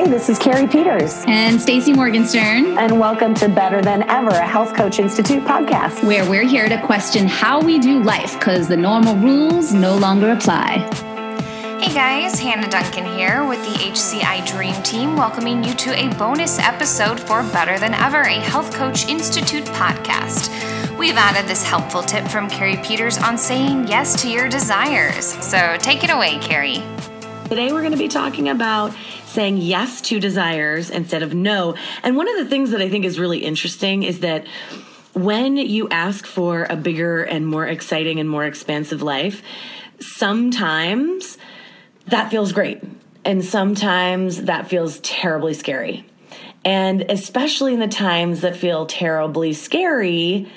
Hey, this is Carrie Peters. And Stacy Morgenstern. And welcome to Better Than Ever, a Health Coach Institute podcast. Where we're here to question how we do life because the normal rules no longer apply. Hey guys, Hannah Duncan here with the HCI Dream Team, welcoming you to a bonus episode for Better Than Ever, a Health Coach Institute podcast. We've added this helpful tip from Carrie Peters on saying yes to your desires. So take it away, Carrie. Today we're going to be talking about saying yes to desires instead of no. And one of the things that I think is really interesting is that when you ask for a bigger and more exciting and more expansive life, sometimes that feels great. And sometimes that feels terribly scary. And especially in the times that feel terribly scary,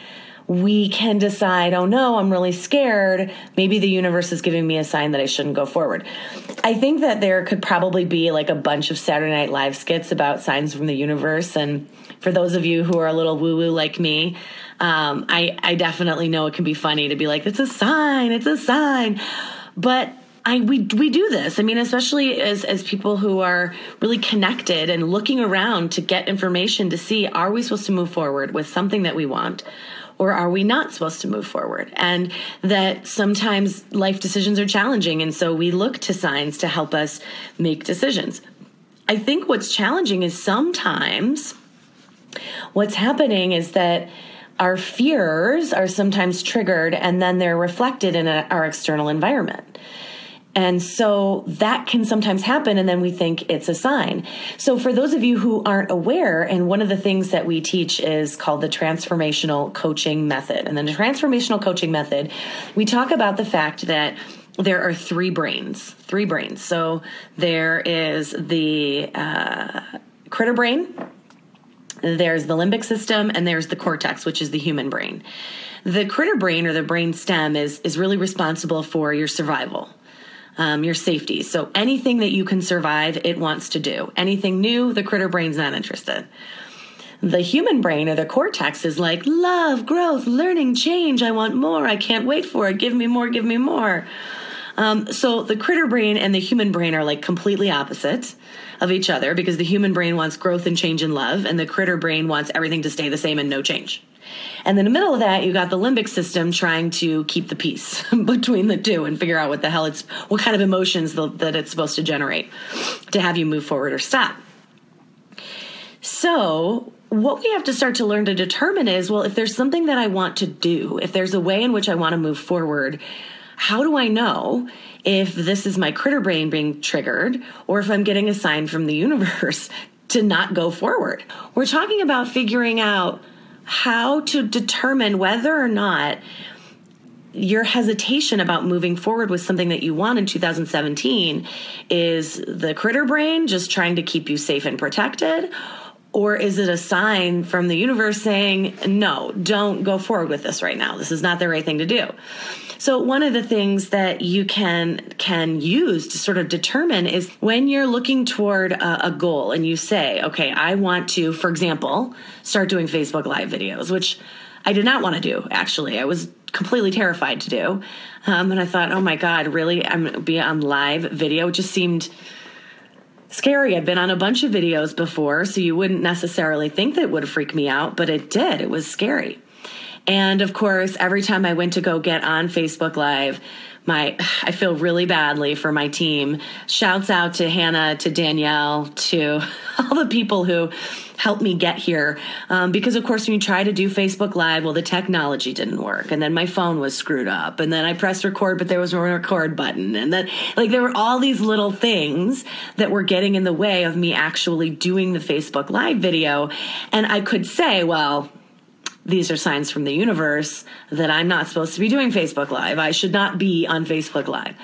we can decide, oh no, I'm really scared. Maybe the universe is giving me a sign that I shouldn't go forward. I think that there could probably be like a bunch of Saturday Night Live skits about signs from the universe. And for those of you who are a little woo woo like me, um, I, I definitely know it can be funny to be like, it's a sign, it's a sign. But I we we do this. I mean, especially as as people who are really connected and looking around to get information to see are we supposed to move forward with something that we want or are we not supposed to move forward? And that sometimes life decisions are challenging. And so we look to signs to help us make decisions. I think what's challenging is sometimes what's happening is that our fears are sometimes triggered and then they're reflected in a, our external environment. And so that can sometimes happen, and then we think it's a sign. So, for those of you who aren't aware, and one of the things that we teach is called the transformational coaching method. And then the transformational coaching method, we talk about the fact that there are three brains, three brains. So, there is the uh, critter brain, there's the limbic system, and there's the cortex, which is the human brain. The critter brain or the brain stem is, is really responsible for your survival um, your safety. So anything that you can survive, it wants to do. Anything new, the critter brain's not interested. The human brain or the cortex is like love, growth, learning, change. I want more. I can't wait for it. Give me more, give me more. Um, so the critter brain and the human brain are like completely opposite of each other because the human brain wants growth and change and love, and the critter brain wants everything to stay the same and no change. And in the middle of that, you got the limbic system trying to keep the peace between the two and figure out what the hell it's, what kind of emotions the, that it's supposed to generate to have you move forward or stop. So, what we have to start to learn to determine is well, if there's something that I want to do, if there's a way in which I want to move forward, how do I know if this is my critter brain being triggered or if I'm getting a sign from the universe to not go forward? We're talking about figuring out how to determine whether or not your hesitation about moving forward with something that you want in 2017 is the critter brain just trying to keep you safe and protected or is it a sign from the universe saying no don't go forward with this right now this is not the right thing to do so one of the things that you can can use to sort of determine is when you're looking toward a, a goal and you say, okay, I want to, for example, start doing Facebook Live videos, which I did not want to do. Actually, I was completely terrified to do, um, and I thought, oh my god, really? I'm be on live video. It just seemed scary. I've been on a bunch of videos before, so you wouldn't necessarily think that would freak me out, but it did. It was scary. And of course, every time I went to go get on Facebook Live, my I feel really badly for my team. Shouts out to Hannah, to Danielle, to all the people who helped me get here. Um, because of course, when you try to do Facebook Live, well, the technology didn't work, and then my phone was screwed up, and then I pressed record, but there was no record button, and then like there were all these little things that were getting in the way of me actually doing the Facebook Live video, and I could say, well these are signs from the universe that I'm not supposed to be doing Facebook Live. I should not be on Facebook Live.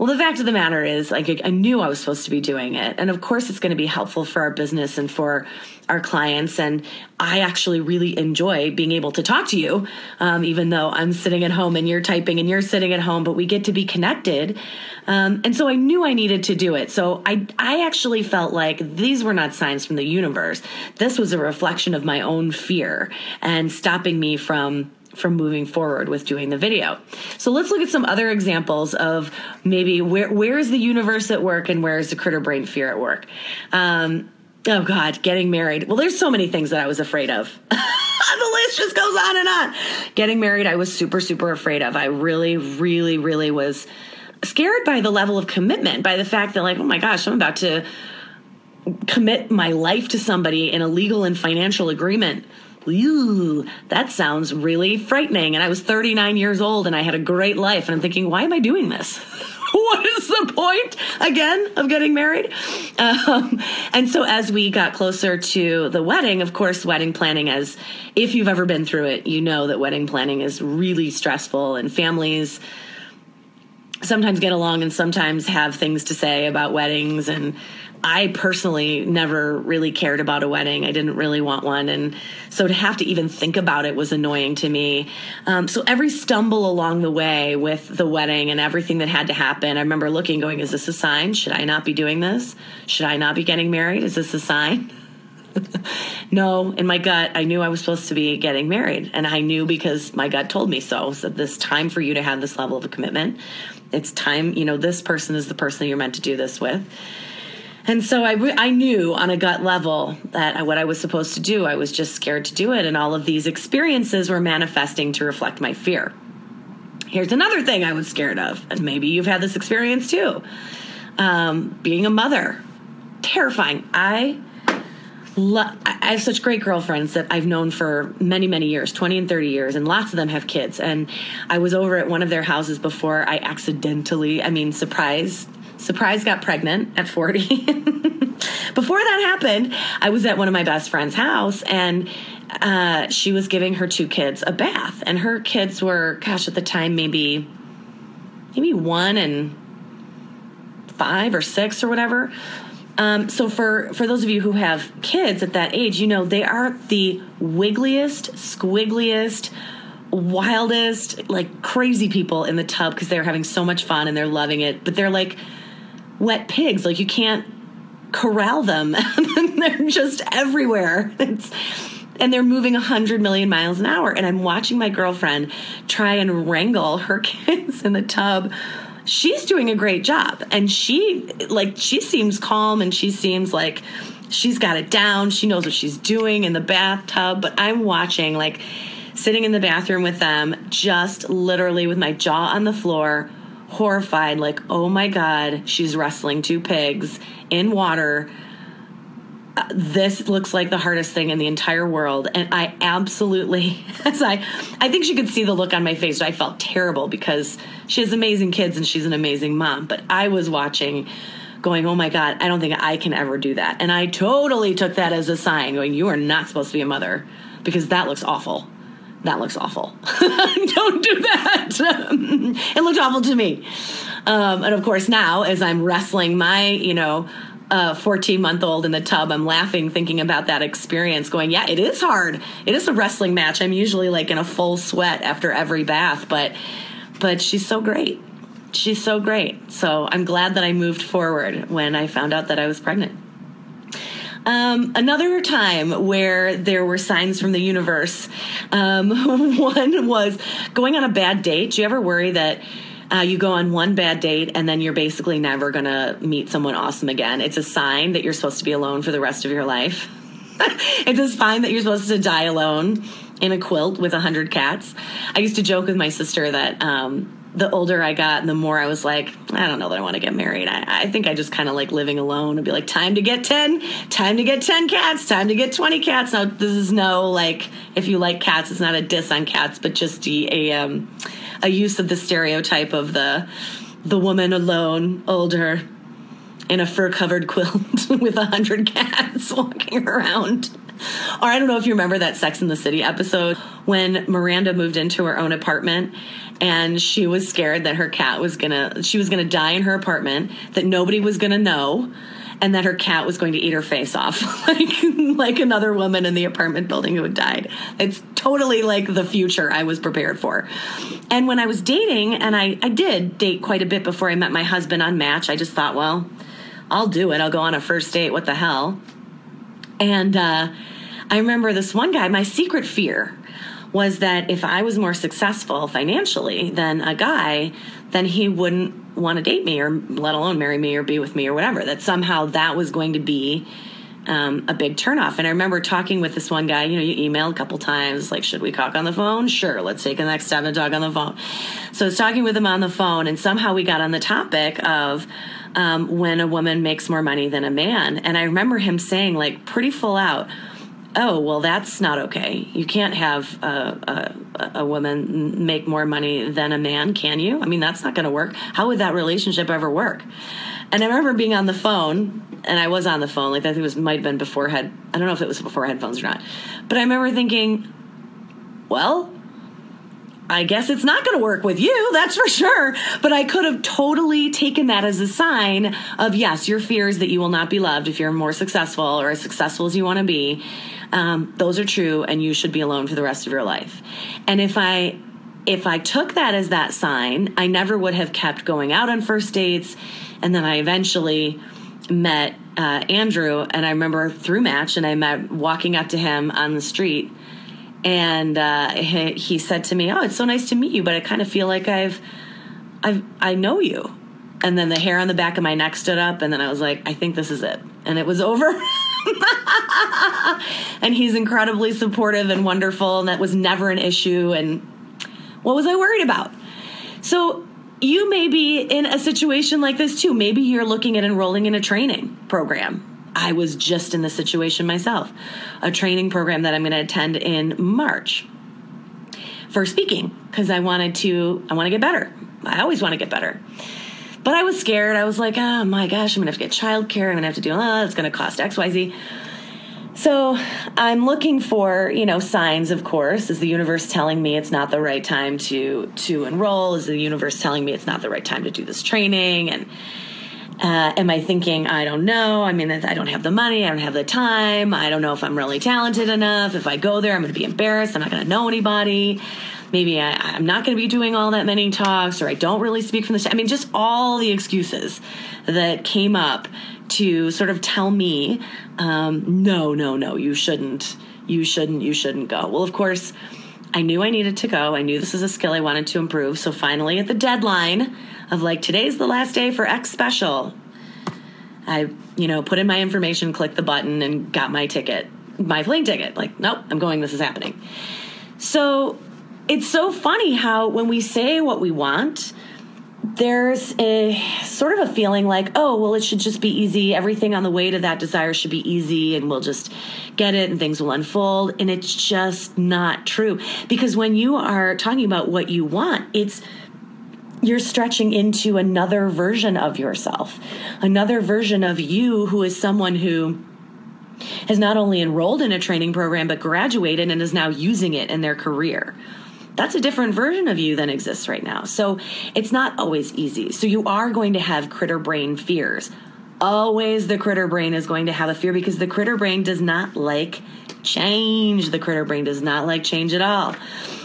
Well, the fact of the matter is, like, I knew I was supposed to be doing it. And of course, it's going to be helpful for our business and for our clients. And I actually really enjoy being able to talk to you, um, even though I'm sitting at home and you're typing and you're sitting at home, but we get to be connected. Um, and so I knew I needed to do it. So I, I actually felt like these were not signs from the universe. This was a reflection of my own fear and stopping me from from moving forward with doing the video. So let's look at some other examples of maybe where where is the universe at work and where is the critter brain fear at work. Um, oh God, getting married. Well, there's so many things that I was afraid of. the list just goes on and on. Getting married, I was super super afraid of. I really, really, really was scared by the level of commitment, by the fact that like, oh my gosh, I'm about to commit my life to somebody in a legal and financial agreement Ew, that sounds really frightening. And I was 39 years old and I had a great life. And I'm thinking, why am I doing this? what is the point again of getting married? Um, and so as we got closer to the wedding, of course, wedding planning, as if you've ever been through it, you know that wedding planning is really stressful and families sometimes get along and sometimes have things to say about weddings and I personally never really cared about a wedding. I didn't really want one. And so to have to even think about it was annoying to me. Um, so every stumble along the way with the wedding and everything that had to happen, I remember looking, going, Is this a sign? Should I not be doing this? Should I not be getting married? Is this a sign? no, in my gut, I knew I was supposed to be getting married. And I knew because my gut told me so. So this time for you to have this level of commitment. It's time, you know, this person is the person you're meant to do this with. And so I, I knew on a gut level that what I was supposed to do, I was just scared to do it. And all of these experiences were manifesting to reflect my fear. Here's another thing I was scared of, and maybe you've had this experience too um, being a mother. Terrifying. I Lo- I have such great girlfriends that I've known for many, many years 20 and 30 years, and lots of them have kids. And I was over at one of their houses before I accidentally, I mean, surprise, surprise got pregnant at 40. Before that happened, I was at one of my best friend's house and uh, she was giving her two kids a bath. And her kids were, gosh, at the time, maybe maybe one and five or six or whatever. Um, so for for those of you who have kids at that age, you know they are the wiggliest, squiggliest, wildest, like crazy people in the tub because they're having so much fun and they're loving it. But they're like wet pigs. Like you can't corral them. they're just everywhere. It's, and they're moving 100 million miles an hour. And I'm watching my girlfriend try and wrangle her kids in the tub. She's doing a great job. And she, like, she seems calm and she seems like she's got it down. She knows what she's doing in the bathtub. But I'm watching, like, sitting in the bathroom with them, just literally with my jaw on the floor horrified, like, oh my God, she's wrestling two pigs in water. Uh, this looks like the hardest thing in the entire world. And I absolutely, as I, I think she could see the look on my face. I felt terrible because she has amazing kids and she's an amazing mom. But I was watching going, oh my God, I don't think I can ever do that. And I totally took that as a sign, going, you are not supposed to be a mother because that looks awful that looks awful. Don't do that. it looked awful to me. Um, and of course, now as I'm wrestling my, you know, 14 uh, month old in the tub, I'm laughing thinking about that experience, going, yeah, it is hard. It is a wrestling match. I'm usually like in a full sweat after every bath, but but she's so great. She's so great. So I'm glad that I moved forward when I found out that I was pregnant. Um, another time where there were signs from the universe. Um, one was going on a bad date. Do you ever worry that? Uh, you go on one bad date and then you're basically never going to meet someone awesome again. It's a sign that you're supposed to be alone for the rest of your life. it's a sign that you're supposed to die alone in a quilt with a hundred cats. I used to joke with my sister that um, the older I got, and the more I was like, I don't know that I want to get married. I, I think I just kind of like living alone and be like, time to get 10, time to get 10 cats, time to get 20 cats. Now, this is no, like, if you like cats, it's not a diss on cats, but just a, a, um, a use of the stereotype of the, the woman alone, older, in a fur covered quilt with a hundred cats walking around. Or I don't know if you remember that Sex in the City episode when Miranda moved into her own apartment and she was scared that her cat was gonna she was gonna die in her apartment that nobody was gonna know and that her cat was going to eat her face off. Like like another woman in the apartment building who had died. It's totally like the future i was prepared for. And when i was dating and i i did date quite a bit before i met my husband on match i just thought well i'll do it. I'll go on a first date. What the hell? And uh, i remember this one guy my secret fear was that if I was more successful financially than a guy, then he wouldn't want to date me or let alone marry me or be with me or whatever. That somehow that was going to be um, a big turnoff. And I remember talking with this one guy, you know, you emailed a couple times, like, should we talk on the phone? Sure, let's take the next step and talk on the phone. So I was talking with him on the phone, and somehow we got on the topic of um, when a woman makes more money than a man. And I remember him saying, like, pretty full out, oh well that's not okay. You can't have a, a, a, woman make more money than a man can you? I mean that's not going to work. How would that relationship ever work? And i remember being on the phone and i was on the phone like i think it was might have been before head i don't know if it was before headphones or not but i remember thinking well I guess it's not going to work with you, that's for sure. But I could have totally taken that as a sign of yes, your fears that you will not be loved if you're more successful or as successful as you want to be. Um, those are true, and you should be alone for the rest of your life. And if I if I took that as that sign, I never would have kept going out on first dates. And then I eventually met uh, Andrew, and I remember through Match, and I met walking up to him on the street and uh, he, he, said to me, "Oh, it's so nice to meet you, but I kind of feel like I've, I've, I know you." And then the hair on the back of my neck stood up, and then I was like, "I think this is it," and it was over. and he's incredibly supportive and wonderful, and that was never an issue. And what was I worried about? So you may be in a situation like this too. Maybe you're looking at enrolling in a training program I was just in the situation myself. A training program that I'm going to attend in March for speaking because I wanted to I want to get better. I always want to get better. But I was scared. I was like, oh my gosh, I'm gonna have to get childcare. I'm gonna have to do, oh, it's gonna cost XYZ. So I'm looking for, you know, signs, of course. Is the universe telling me it's not the right time to to enroll? Is the universe telling me it's not the right time to do this training? And uh, am I thinking, I don't know? I mean, I don't have the money. I don't have the time. I don't know if I'm really talented enough. If I go there, I'm going to be embarrassed. I'm not going to know anybody. Maybe I, am not going to be doing all that many talks, or I don't really speak from the. I mean, just all the excuses that came up to sort of tell me, um, no, no, no, you shouldn't, you shouldn't, you shouldn't go. Well, of course, I knew I needed to go. I knew this is a skill I wanted to improve. So finally, at the deadline, of like today's the last day for X special. I, you know, put in my information, clicked the button, and got my ticket, my plane ticket. Like, nope, I'm going. This is happening. So it's so funny how when we say what we want, there's a sort of a feeling like, oh, well, it should just be easy. Everything on the way to that desire should be easy, and we'll just get it and things will unfold. And it's just not true. Because when you are talking about what you want, it's you're stretching into another version of yourself, another version of you who is someone who has not only enrolled in a training program, but graduated and is now using it in their career. That's a different version of you than exists right now. So it's not always easy. So you are going to have critter brain fears. Always the critter brain is going to have a fear because the critter brain does not like change. The critter brain does not like change at all.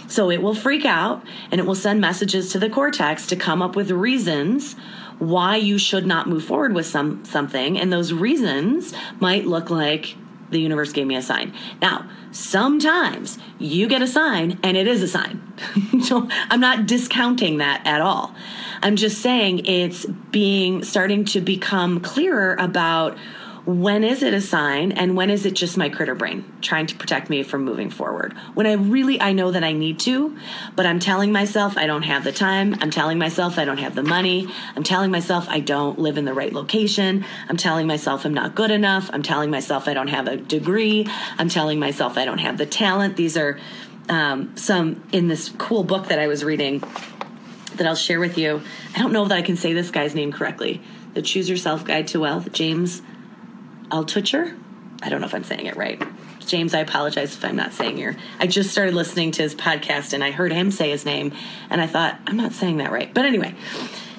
So it will freak out and it will send messages to the cortex to come up with reasons why you should not move forward with some something and those reasons might look like the universe gave me a sign. Now, sometimes you get a sign and it is a sign. so I'm not discounting that at all. I'm just saying it's being starting to become clearer about when is it a sign and when is it just my critter brain trying to protect me from moving forward? When i really i know that i need to but i'm telling myself i don't have the time. I'm telling myself i don't have the money. I'm telling myself i don't live in the right location. I'm telling myself i'm not good enough. I'm telling myself i don't have a degree. I'm telling myself i don't have the talent. These are um, some in this cool book that i was reading that i'll share with you. I don't know that i can say this guy's name correctly. The choose yourself guide to wealth james Altucher. I don't know if I'm saying it right. James, I apologize if I'm not saying your. I just started listening to his podcast and I heard him say his name, and I thought I'm not saying that right. But anyway,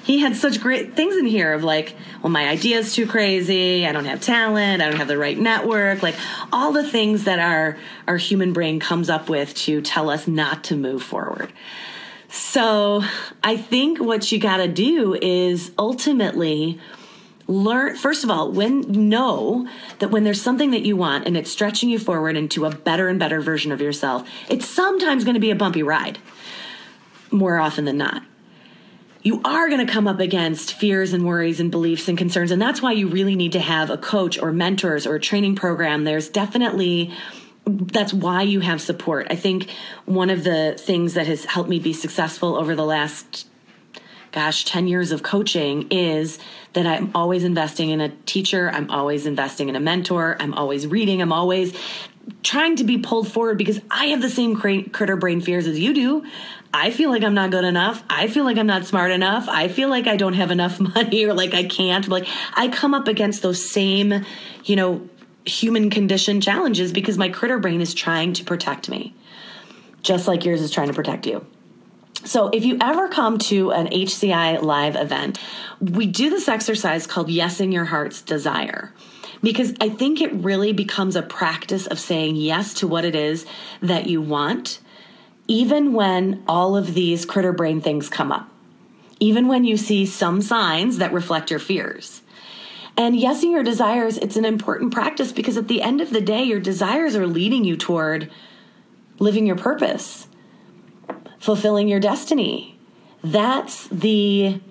he had such great things in here of like, well, my idea is too crazy. I don't have talent. I don't have the right network. Like all the things that our our human brain comes up with to tell us not to move forward. So I think what you got to do is ultimately learn first of all when know that when there's something that you want and it's stretching you forward into a better and better version of yourself it's sometimes going to be a bumpy ride more often than not. You are going to come up against fears and worries and beliefs and concerns and that's why you really need to have a coach or mentors or a training program. There's definitely that's why you have support. I think one of the things that has helped me be successful over the last gosh, 10 years of coaching is that I'm always investing in a teacher, I'm always investing in a mentor, I'm always reading, I'm always trying to be pulled forward because I have the same critter brain fears as you do. I feel like I'm not good enough. I feel like I'm not smart enough. I feel like I don't have enough money or like I can't. Like I come up against those same, you know, human condition challenges because my critter brain is trying to protect me. Just like yours is trying to protect you. So, if you ever come to an HCI live event, we do this exercise called Yesing Your Heart's Desire because I think it really becomes a practice of saying yes to what it is that you want, even when all of these critter brain things come up, even when you see some signs that reflect your fears. And yesing your desires, it's an important practice because at the end of the day, your desires are leading you toward living your purpose fulfilling your destiny. That's the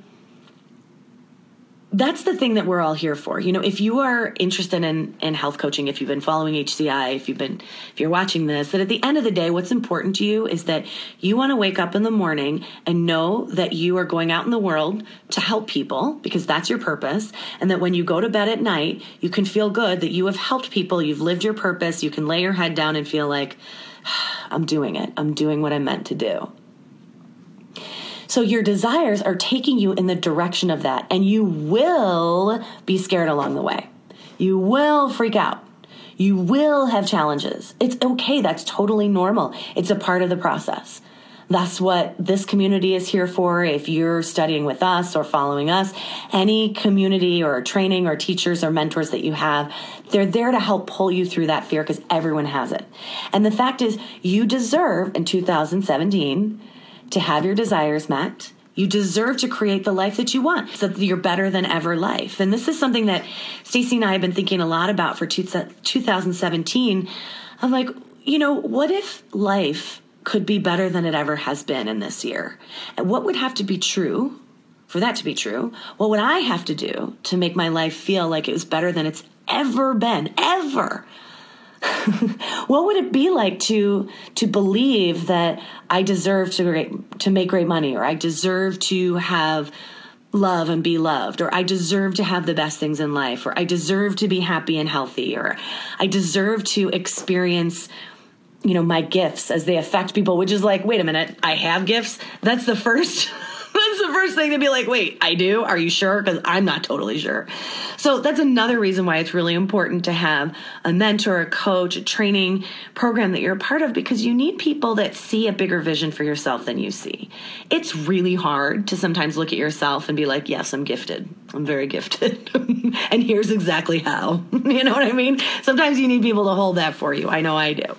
that's the thing that we're all here for. You know, if you are interested in in health coaching, if you've been following HCI, if you've been if you're watching this, that at the end of the day what's important to you is that you want to wake up in the morning and know that you are going out in the world to help people because that's your purpose and that when you go to bed at night, you can feel good that you have helped people, you've lived your purpose, you can lay your head down and feel like I'm doing it. I'm doing what I'm meant to do. So your desires are taking you in the direction of that, and you will be scared along the way. You will freak out. You will have challenges. It's okay. That's totally normal. It's a part of the process. That's what this community is here for. If you're studying with us or following us, any community or training or teachers or mentors that you have, they're there to help pull you through that fear because everyone has it. And the fact is, you deserve in 2017 to have your desires met. You deserve to create the life that you want, so that you're better than ever life. And this is something that Stacy and I have been thinking a lot about for 2017. Of like, you know, what if life could be better than it ever has been in this year? And what would have to be true for that to be true? What would I have to do to make my life feel like it was better than it's ever been? Ever. what would it be like to to believe that I deserve to great, to make great money or I deserve to have love and be loved or I deserve to have the best things in life or I deserve to be happy and healthy or I deserve to experience you know my gifts as they affect people which is like wait a minute I have gifts that's the first that's the first thing to be like, wait, I do? Are you sure? Because I'm not totally sure. So that's another reason why it's really important to have a mentor, a coach, a training program that you're a part of because you need people that see a bigger vision for yourself than you see. It's really hard to sometimes look at yourself and be like, yes, I'm gifted. I'm very gifted. and here's exactly how. you know what I mean? Sometimes you need people to hold that for you. I know I do.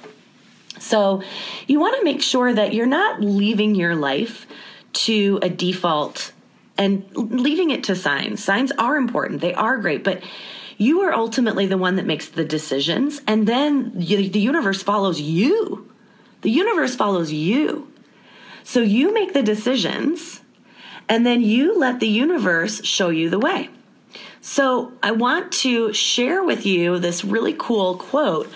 So you want to make sure that you're not leaving your life to a default and leaving it to signs. Signs are important, they are great, but you are ultimately the one that makes the decisions, and then the universe follows you. The universe follows you. So you make the decisions, and then you let the universe show you the way. So I want to share with you this really cool quote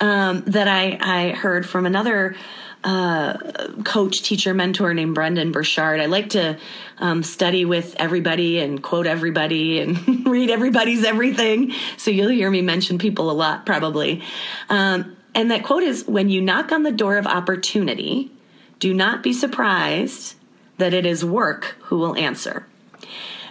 um, that I, I heard from another uh, coach, teacher, mentor named Brendon Burchard. I like to um, study with everybody and quote everybody and read everybody's everything. So you'll hear me mention people a lot, probably. Um, and that quote is When you knock on the door of opportunity, do not be surprised that it is work who will answer.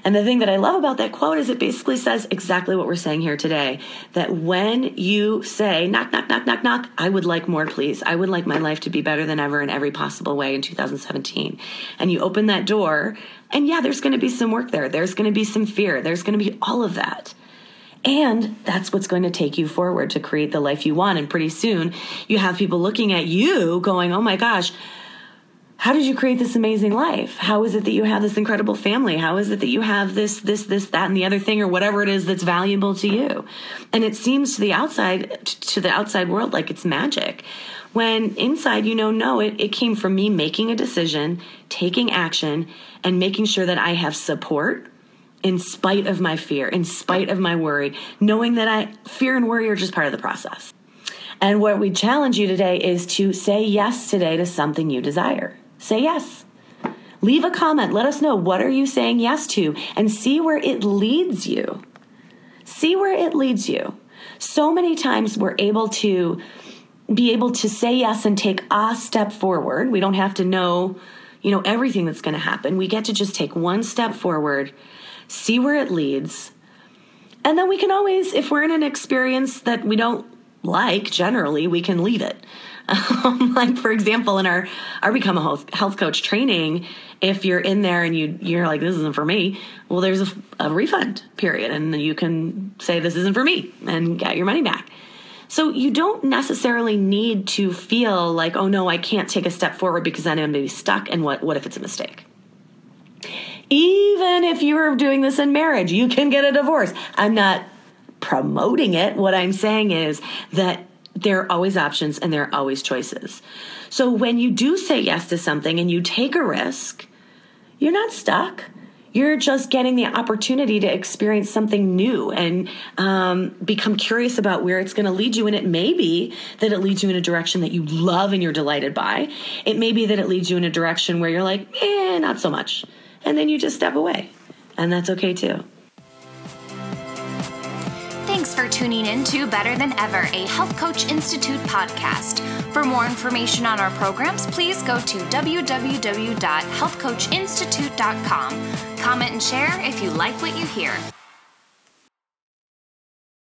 And the thing that I love about that quote is it basically says exactly what we're saying here today that when you say, knock, knock, knock, knock, knock, I would like more, please. I would like my life to be better than ever in every possible way in 2017. And you open that door, and yeah, there's going to be some work there. There's going to be some fear. There's going to be all of that. And that's what's going to take you forward to create the life you want. And pretty soon you have people looking at you going, oh my gosh, how did you create this amazing life? How is it that you have this incredible family? How is it that you have this, this, this, that, and the other thing, or whatever it is that's valuable to you? And it seems to the outside, to the outside world, like it's magic. When inside, you know, no, it, it came from me making a decision, taking action, and making sure that I have support in spite of my fear, in spite of my worry, knowing that I fear and worry are just part of the process. And what we challenge you today is to say yes today to something you desire. Say yes. Leave a comment. Let us know what are you saying yes to and see where it leads you. See where it leads you. So many times we're able to be able to say yes and take a step forward. We don't have to know, you know, everything that's going to happen. We get to just take one step forward, see where it leads. And then we can always if we're in an experience that we don't like generally, we can leave it. Um, like for example, in our our become a health, health coach training, if you're in there and you you're like this isn't for me, well, there's a, a refund period, and you can say this isn't for me and get your money back. So you don't necessarily need to feel like, oh no, I can't take a step forward because then I'm going to be stuck. And what what if it's a mistake? Even if you're doing this in marriage, you can get a divorce. I'm not promoting it. What I'm saying is that there are always options and there are always choices. So when you do say yes to something and you take a risk, you're not stuck. You're just getting the opportunity to experience something new and um, become curious about where it's going to lead you. And it may be that it leads you in a direction that you love and you're delighted by. It may be that it leads you in a direction where you're like, eh, not so much. And then you just step away. And that's okay too. For tuning in to Better Than Ever, a Health Coach Institute podcast. For more information on our programs, please go to www.healthcoachinstitute.com. Comment and share if you like what you hear.